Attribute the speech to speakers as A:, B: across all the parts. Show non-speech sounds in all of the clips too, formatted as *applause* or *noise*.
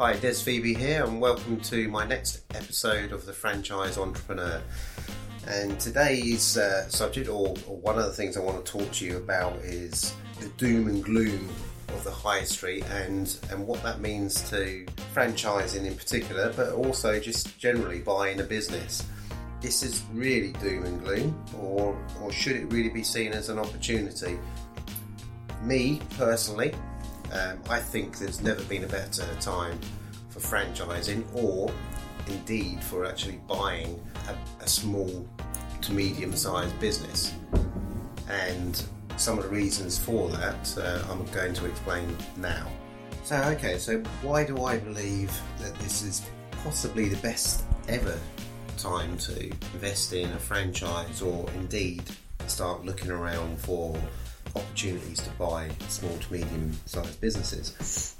A: Hi, Des Pheby here, and welcome to my next episode of the Franchise Entrepreneur. And today's uh, subject, or, or one of the things I want to talk to you about, is the doom and gloom of the high street and and what that means to franchising in particular, but also just generally buying a business. This is really doom and gloom, or or should it really be seen as an opportunity? Me personally, um, I think there's never been a better time for franchising, or indeed for actually buying a, a small to medium-sized business. And some of the reasons for that uh, I'm going to explain now. So, okay, so why do I believe that this is possibly the best ever time to invest in a franchise or indeed start looking around for opportunities to buy small to medium sized businesses?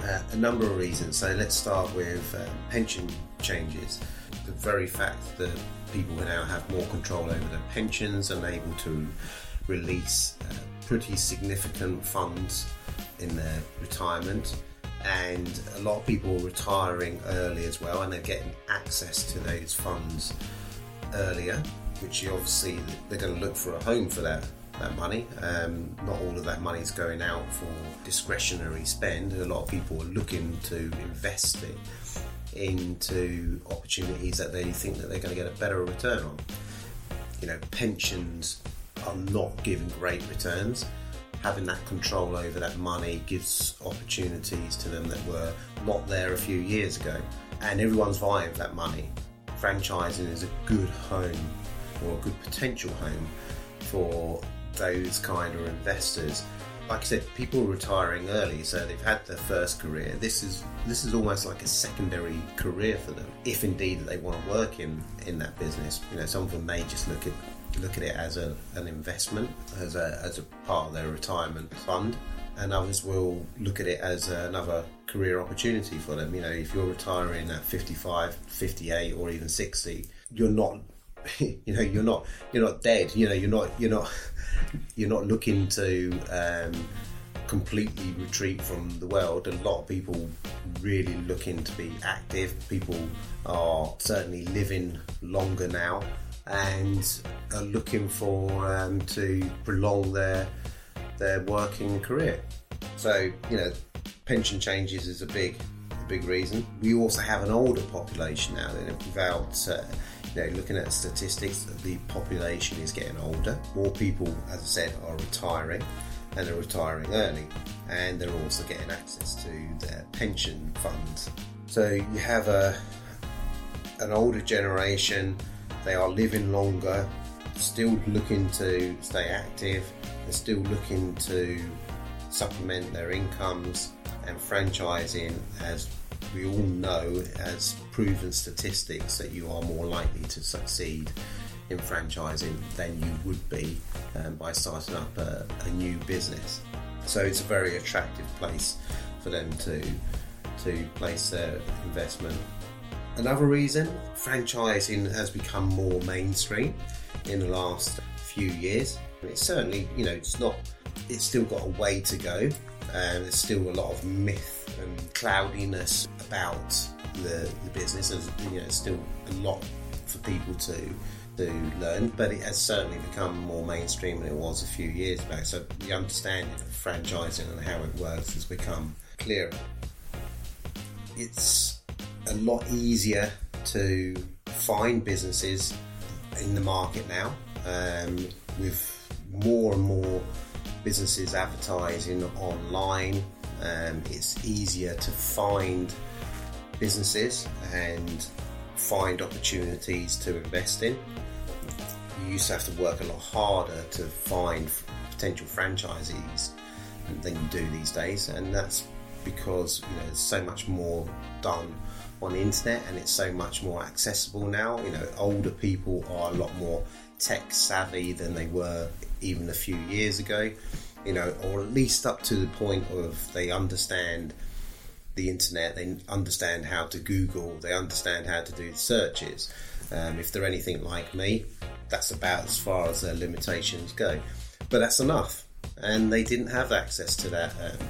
A: Uh, a number of reasons. So, let's start with uh, pension changes. The very fact that people now have more control over their pensions and able to release uh, pretty significant funds in their retirement and a lot of people are retiring early as well and they're getting access to those funds earlier which obviously they're going to look for a home for that that money um, not all of that money is going out for discretionary spend a lot of people are looking to invest it into opportunities that they think that they're going to get a better return on you know pensions are not giving great returns. Having that control over that money gives opportunities to them that were not there a few years ago. And everyone's vying for that money. Franchising is a good home or a good potential home for those kind of investors. Like I said, people retiring early, so they've had their first career. This is this is almost like a secondary career for them, if indeed they want to work in in that business. You know, some of them may just look at look at it as a, an investment, as a, as a part of their retirement fund, and others will look at it as another career opportunity for them. You know, if you're retiring at 55, 58, or even 60, you're not, *laughs* you know, you're not, you're not dead. You know, you're not, you're not, you're not looking to. Um, completely retreat from the world. A lot of people really looking to be active. People are certainly living longer now and are looking for um, to prolong their their working career. So you know, pension changes is a big big reason. We also have an older population now. Without uh, you looking at statistics, the population is getting older. More people, as I said, are retiring and they're retiring early, and they're also getting access to their pension funds. So you have a an older generation they are living longer, still looking to stay active, they're still looking to supplement their incomes, and franchising, as we all know, as proven statistics that you are more likely to succeed in franchising than you would be um, by starting up a, a, new business. So it's a very attractive place for them to to place their investment Another reason, franchising has become more mainstream in the last few years. It's certainly, you know, it's not, it's still got a way to go. And there's still a lot of myth and cloudiness about the, the business. There's, you know, still a lot for people to to learn, but it has certainly become more mainstream than it was a few years back. So the understanding of franchising and how it works has become clearer. It's a lot easier to find businesses in the market now um, with more and more businesses advertising online. Um, it's easier to find businesses and find opportunities to invest in. You used to have to work a lot harder to find potential franchisees than you do these days, and that's because you know there's so much more done on the internet and it's so much more accessible now. You know, older people are a lot more tech savvy than they were even a few years ago. You know, or at least up to the point of they understand the internet, they understand how to Google, they understand how to do searches. Um, if they're anything like me, that's about as far as their limitations go. But that's enough, and they didn't have access to that. Um,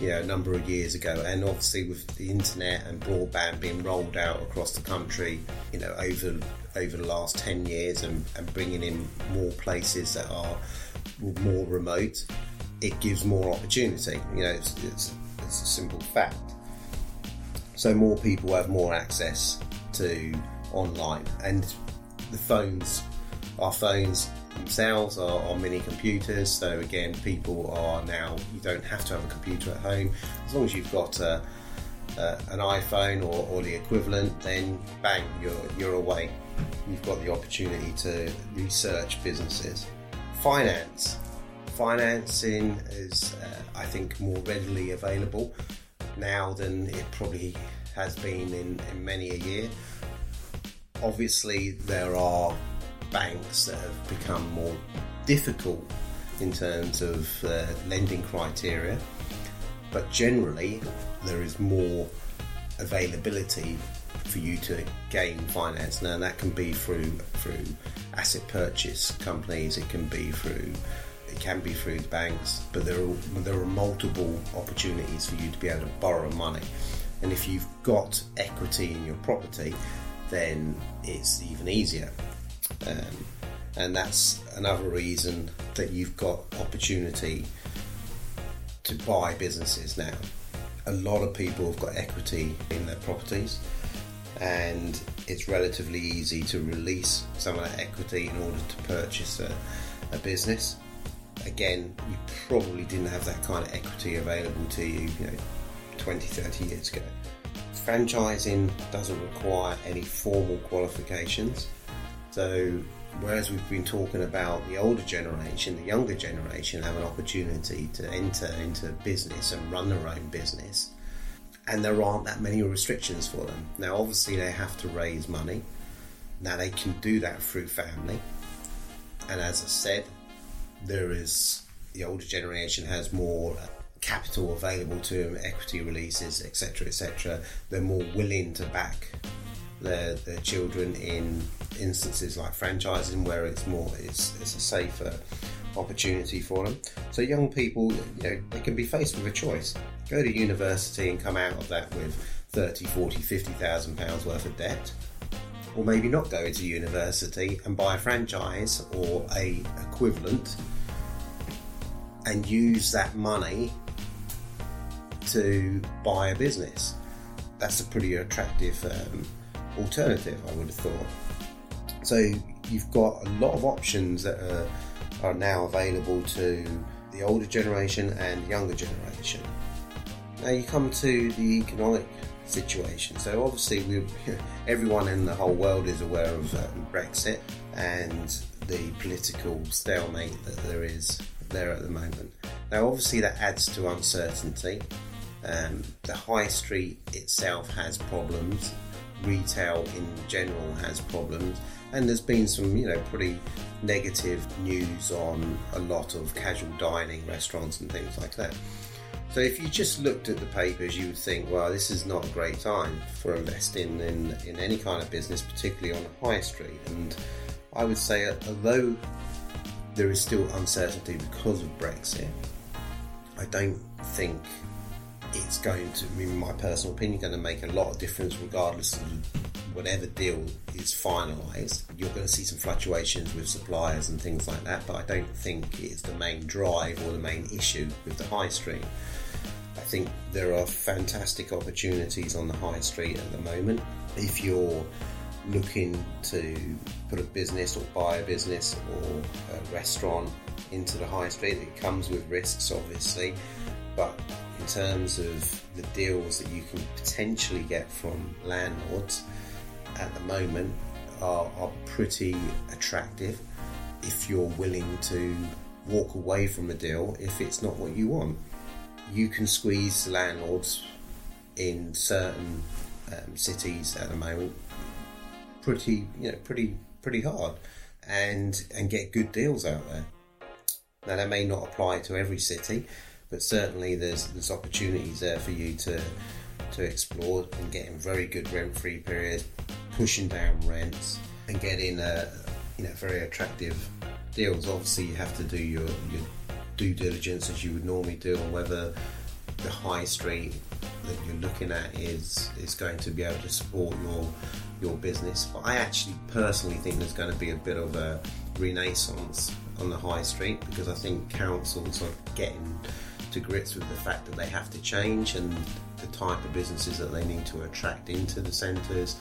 A: you know, a number of years ago. And obviously, with the internet and broadband being rolled out across the country, you know, over over the last ten years, and, and bringing in more places that are more remote, it gives more opportunity. You know, it's, it's, it's a simple fact. So more people have more access to online, and the phones, our phones themselves are, are mini computers. So again, people are now you don't have to have a computer at home as long as you've got a, an iPhone or, or the equivalent. Then bang, you're you're away. You've got the opportunity to research businesses. Finance, financing is uh, I think more readily available now than it probably has been in, in many a year. Obviously, there are banks that have become more difficult in terms of uh, lending criteria, but generally there is more availability for you to gain finance. Now that can be through through asset purchase companies, it can be through it can be through banks, but there are there are multiple opportunities for you to be able to borrow money. And if you've got equity in your property, then it's even easier. Um, and that's another reason that you've got opportunity to buy businesses now. A lot of people have got equity in their properties, and it's relatively easy to release some of that equity in order to purchase a, a business. Again, you probably didn't have that kind of equity available to you, you know, 20, 30 years ago. Franchising doesn't require any formal qualifications so, whereas we've been talking about the older generation, the younger generation have an opportunity to enter into business and run their own business, and there aren't that many restrictions for them. Now, obviously, they have to raise money. Now, they can do that through family, and as I said, there is the older generation has more capital available to them, equity releases, etc., etc. They're more willing to back their, their children in instances like franchising where it's more it's, it's a safer opportunity for them. So young people, you know, they can be faced with a choice. Go to university and come out of that with 30, 40, 50,000 pounds worth of debt. Or maybe not go into university and buy a franchise or a equivalent and use that money to buy a business. That's a pretty attractive um, alternative, I would have thought. So you've got a lot of options that are, are now available to the older generation and younger generation. Now you come to the economic situation. So obviously, we, *laughs* everyone in the whole world is aware of um, Brexit and the political stalemate that there is there at the moment. Now, obviously, that adds to uncertainty. Um, the high street itself has problems retail in general has problems, and there's been some, you know, pretty negative news on a lot of casual dining restaurants and things like that. So if you just looked at the papers, you would think, well, this is not a great time for investing in, in any kind of business, particularly on the high street. And I would say, uh, although there is still uncertainty because of Brexit, I don't think it's going to, in my personal opinion, going to make a lot of difference regardless of whatever deal is finalised. You're going to see some fluctuations with suppliers and things like that, but I don't think it's the main drive or the main issue with the high street. I think there are fantastic opportunities on the high street at the moment. If you're looking to put a business or buy a business or a restaurant into the high street, it comes with risks, obviously, but in terms of the deals that you can potentially get from landlords at the moment are, are pretty attractive if you're willing to walk away from a deal if it's not what you want. You can squeeze landlords in certain um, cities at the moment pretty, you know, pretty pretty hard, and and get good deals out there. Now that may not apply to every city, but certainly there's there's opportunities there for you to to explore and getting very good rent free periods, pushing down rents and getting a you know very attractive deals. Obviously, you have to do your your due diligence as you would normally do on whether the high street that you're looking at is is going to be able to support your your business. But I actually personally think there's going to be a bit of a renaissance on the high street because I think councils are getting to grips with the fact that they have to change and the type of businesses that they need to attract into the centres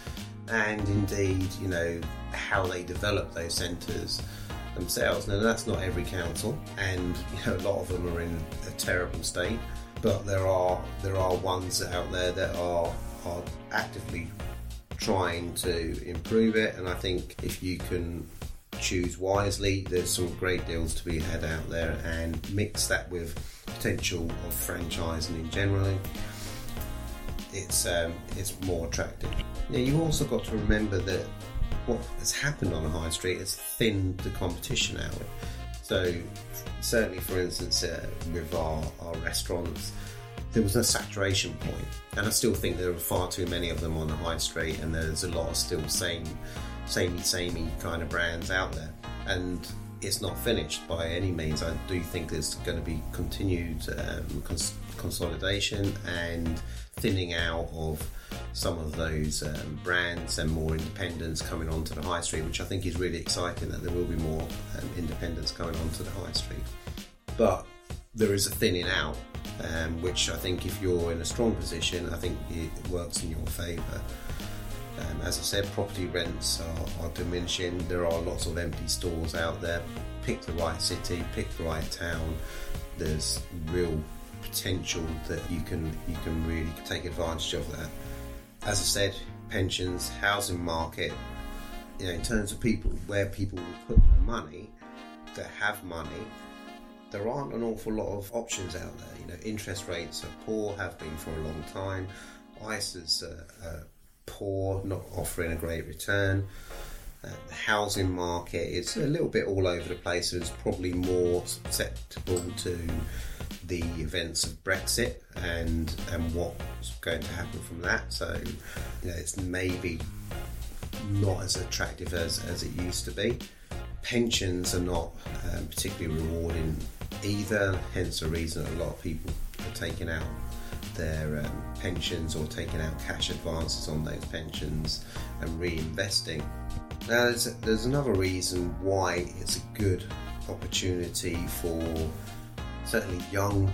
A: and indeed you know how they develop those centres themselves. Now that's not every council, and *laughs* you know a lot of them are in a terrible state. But there are there are ones out there that are are actively trying to improve it, and I think if you can choose wisely, there's some great deals to be had out there, and mix that with potential of franchising in general. It's um, it's more attractive. Now you've also got to remember that what has happened on the high street has thinned the competition out. So, certainly, for instance, uh, with our, our restaurants, there was a saturation point, and I still think there are far too many of them on the high street, and there's a lot of still same, samey, samey kind of brands out there, and it's not finished by any means. I do think there's going to be continued um, cons- consolidation and thinning out of some of those um, brands and more independents coming onto the high street, which I think is really exciting that there will be more um, independents coming onto the high street. But there is a thinning out, um, which I think if you're in a strong position, I think it works in your favour. Um, as I said, property rents are, are, diminishing. There are lots of empty stores out there. Pick the right city, pick the right town. There's real potential that you can you can really take advantage of that as I said, pensions, housing market, you know, in terms of people where people will put their money, that have money, there aren't an awful lot of options out there. You know, interest rates are poor, have been for a long time. Are, are poor, not offering a great return. Uh, the housing market is a little bit all over the place, it's probably more susceptible to the events of Brexit and and what's going to happen from that. So, you know, it's maybe not as attractive as, as it used to be. Pensions are not um, particularly rewarding either, hence the reason a lot of people are taking out their um, pensions or taking out cash advances on those pensions and reinvesting. Now, there's, there's another reason why it's a good opportunity for certainly young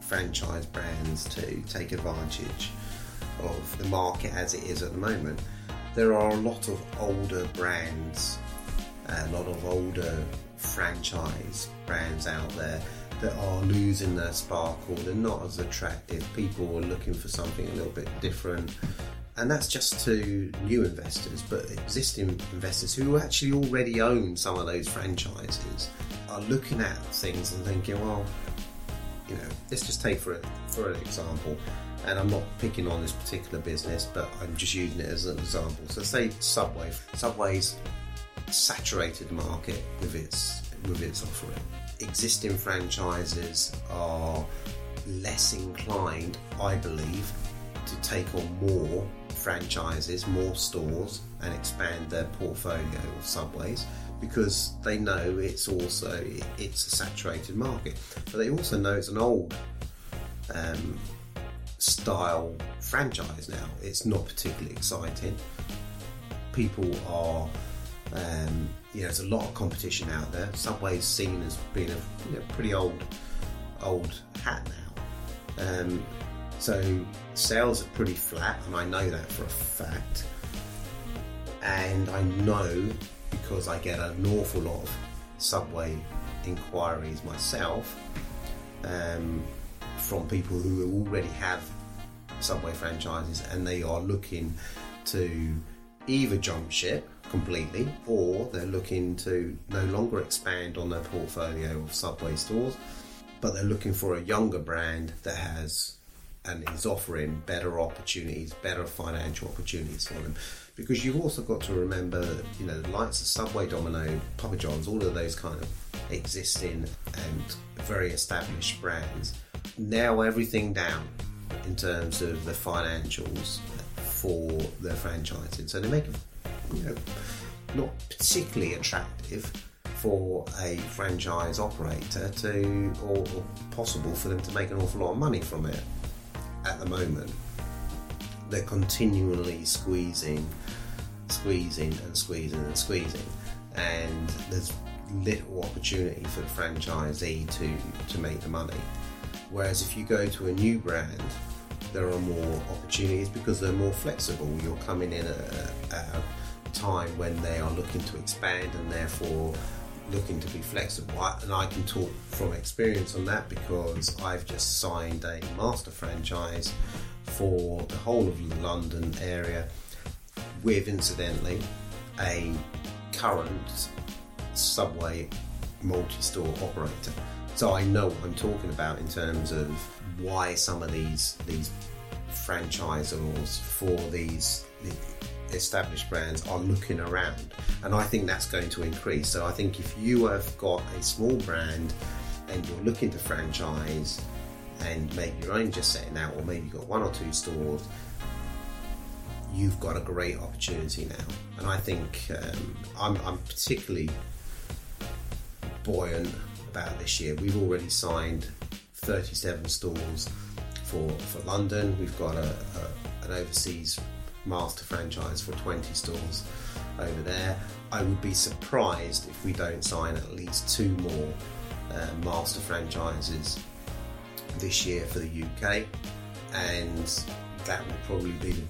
A: franchise brands to take advantage of the market as it is at the moment. There are a lot of older brands, a lot of older franchise brands out there that are losing their sparkle. They're not as attractive. People are looking for something a little bit different. And that's just to new investors, but existing investors who actually already own some of those franchises are looking at things and thinking, well, you know, let's just take for for an example, and I'm not picking on this particular business, but I'm just using it as an example. So say Subway, Subway's saturated market with its with its offering. Existing franchises are less inclined, I believe, to take on more franchises, more stores, and expand their portfolio of subways because they know it's also it's a saturated market, but they also know it's an old um, style franchise now. It's not particularly exciting. People are, um, you know, there's a lot of competition out there. Subway's seen as being a you know, pretty old, old hat now. Um, so sales are pretty flat, and I know that for a fact. And I know because I get an awful lot of subway inquiries myself um, from people who already have subway franchises and they are looking to either jump ship completely or they're looking to no longer expand on their portfolio of subway stores but they're looking for a younger brand that has and is offering better opportunities better financial opportunities for them because you've also got to remember, you know, the likes of Subway, Domino, Papa John's, all of those kind of existing and very established brands nail everything down in terms of the financials for their franchising. So they make you know, not particularly attractive for a franchise operator to, or, or possible for them to make an awful lot of money from it at the moment. They're continually squeezing, squeezing, and squeezing and squeezing, and there's little opportunity for the franchisee to, to make the money. Whereas if you go to a new brand, there are more opportunities because they're more flexible. You're coming in at a, a time when they are looking to expand and therefore looking to be flexible. and I can talk from experience on that because I've just signed a master franchise for the whole of the London area with, incidentally, a current subway multi store operator. So I know what I'm talking about in terms of why some of these these franchisors for these established brands are looking around, and I think that's going to increase. So I think if you have got a small brand and you're looking to franchise and maybe your own just setting out, or maybe you've got one or two stores, you've got a great opportunity now. And I think um, I'm, I'm particularly buoyant about this year. We've already signed 37 stores for, for London. We've got a, a, an overseas master franchise for 20 stores over there. I would be surprised if we don't sign at least two more uh, master franchises this year for the UK, and that will probably be the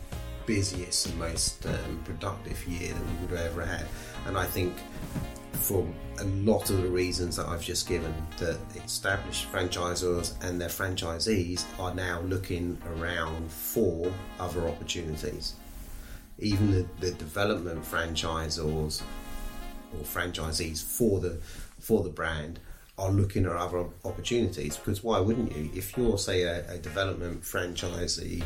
A: busiest and most um, productive year that we would have ever had. And I think for a lot of the reasons that I've just given, that established franchisors and their franchisees are now looking around for other opportunities. Even the, the development franchisors or franchisees for the for the brand are looking at other opportunities because why wouldn't you? If you're say a, a development franchisee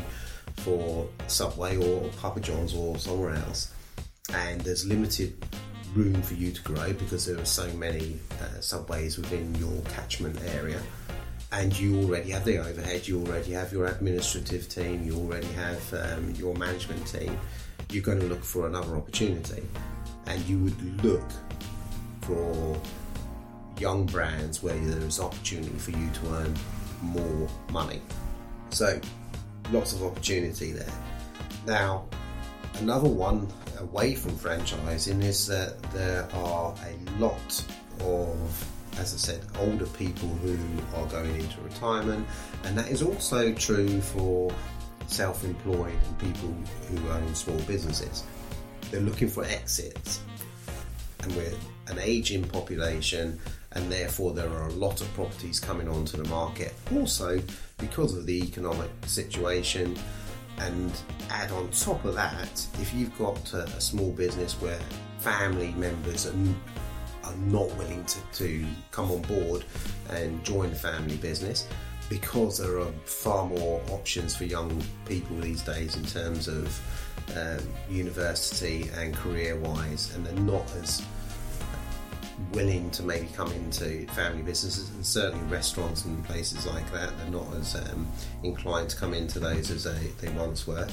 A: for Subway or Papa John's or somewhere else, and there's limited room for you to grow because there are so many uh, subways within your catchment area and you already have the overhead, you already have your administrative team, you already have um, your management team, you're going to look for another opportunity and you would look for young brands where there's opportunity for you to earn more money. So, lots of opportunity there. Now, another one away from franchising is that there are a lot of as I said, older people who are going into retirement, and that is also true for self employed and people who own small businesses. They're looking for exits, and we're an aging population, and therefore there are a lot of properties coming onto the market. Also, because of the economic situation, and add on top of that, if you've got a, a small business where family members are, are not willing to, to come on board and join the family business, because there are far more options for young people these days in terms of um, university and career wise, and they're not as willing to maybe come into family businesses and certainly restaurants and places like that they're not as um, inclined to come into those as they, they once were.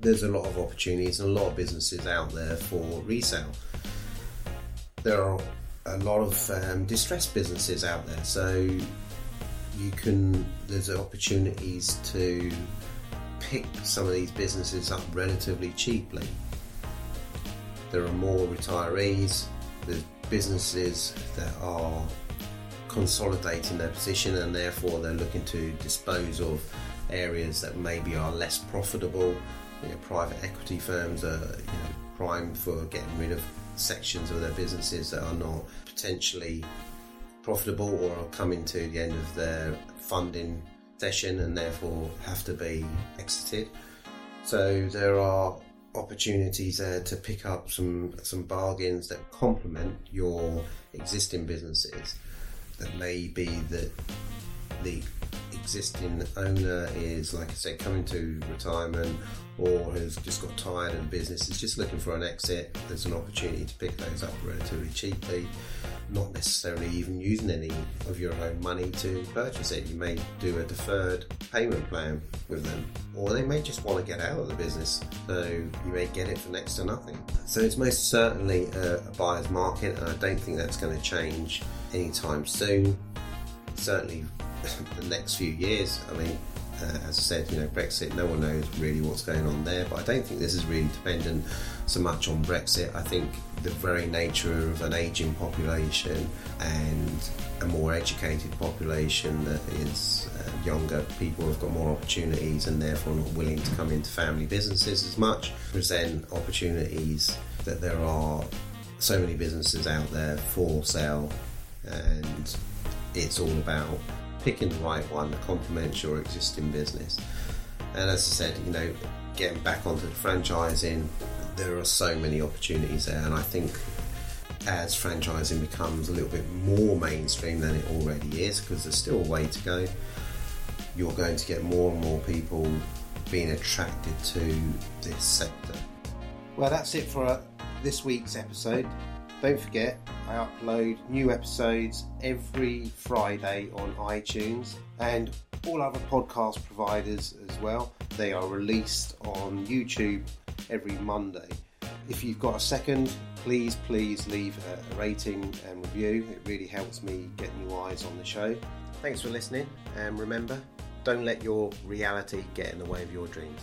A: There's a lot of opportunities and a lot of businesses out there for resale. There are a lot of um, distressed businesses out there. So you can there's opportunities to pick some of these businesses up relatively cheaply there are more retirees there's businesses that are consolidating their position and therefore they're looking to dispose of areas that maybe are less profitable. You know, private equity firms are you know, primed for getting rid of sections of their businesses that are not potentially profitable or are coming to the end of their funding session and therefore have to be exited. So there are opportunities there to pick up some some bargains that complement your existing businesses that may be that the existing owner is, like I said, coming to retirement or has just got tired of business, is just looking for an exit, there's an opportunity to pick those up relatively cheaply, not necessarily even using any of your own money to purchase it. You may do a deferred payment plan with them, or they may just want to get out of the business, so you may get it for next to nothing. So it's most certainly a, a buyer's market, and I don't think that's going to change anytime soon. Certainly, the next few years. I mean, uh, as I said, you know, Brexit, no one knows really what's going on there, but I don't think this is really dependent so much on Brexit. I think the very nature of an aging population and a more educated population that is uh, younger people have got more opportunities and therefore not willing to come into family businesses as much present opportunities that there are so many businesses out there for sale and it's all about picking the right one that complements your existing business. And as I said, you know, getting back onto the franchising, there are so many opportunities there, and I think as franchising becomes a little bit more mainstream than it already is, because there's still a way to go, you're going to get more and more people being attracted to this sector. Well, that's it for uh, this week's episode. Don't forget, I upload new episodes every Friday on iTunes and all other podcast providers as well. They are released on YouTube every Monday. If you've got a second, please, please leave a rating and review. It really helps me get new eyes on the show. Thanks for listening, and remember, don't let your reality get in the way of your dreams.